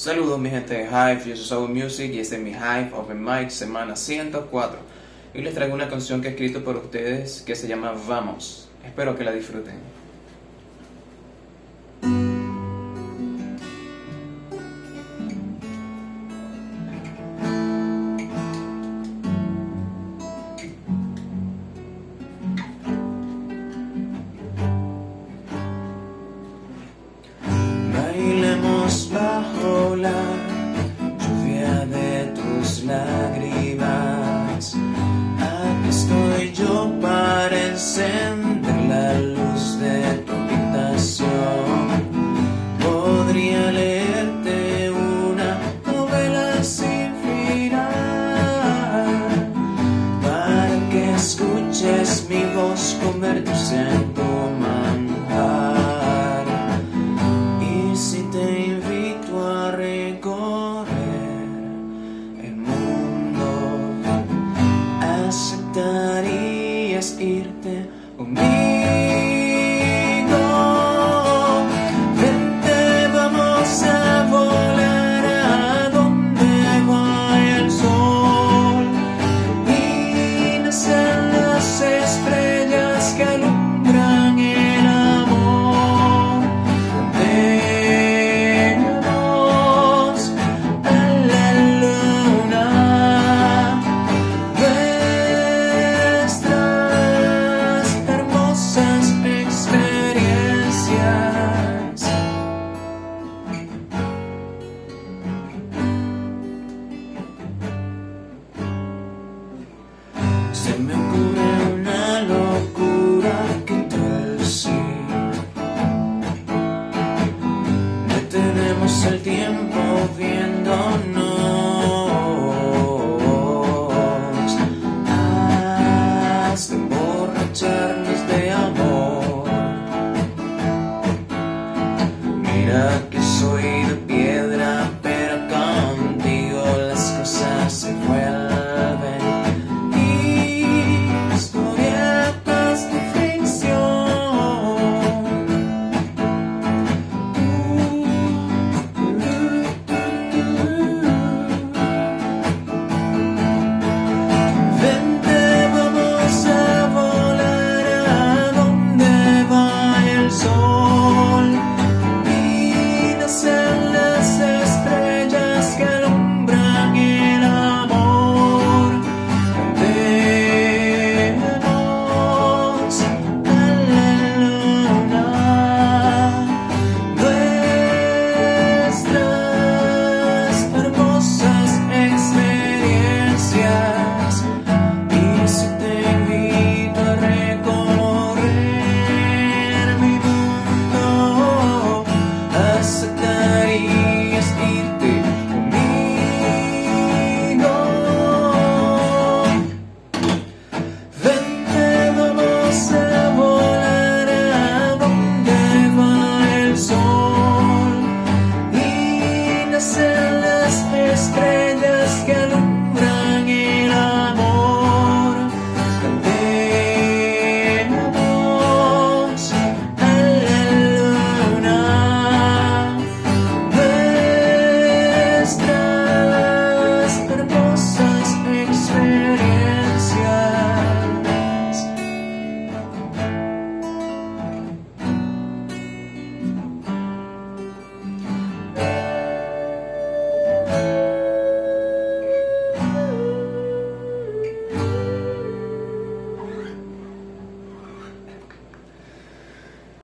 Saludos mi gente de Hive, yo soy Soul Music y este es mi Hive Open Mic semana 104. Hoy les traigo una canción que he escrito por ustedes que se llama Vamos. Espero que la disfruten. La luz de tu habitación. Podría leerte una novela sin final para que escuches mi voz convertirse en Se me ocurre una locura que tal si detenemos el tiempo viéndonos hasta emborracharnos de amor. Mira que soy de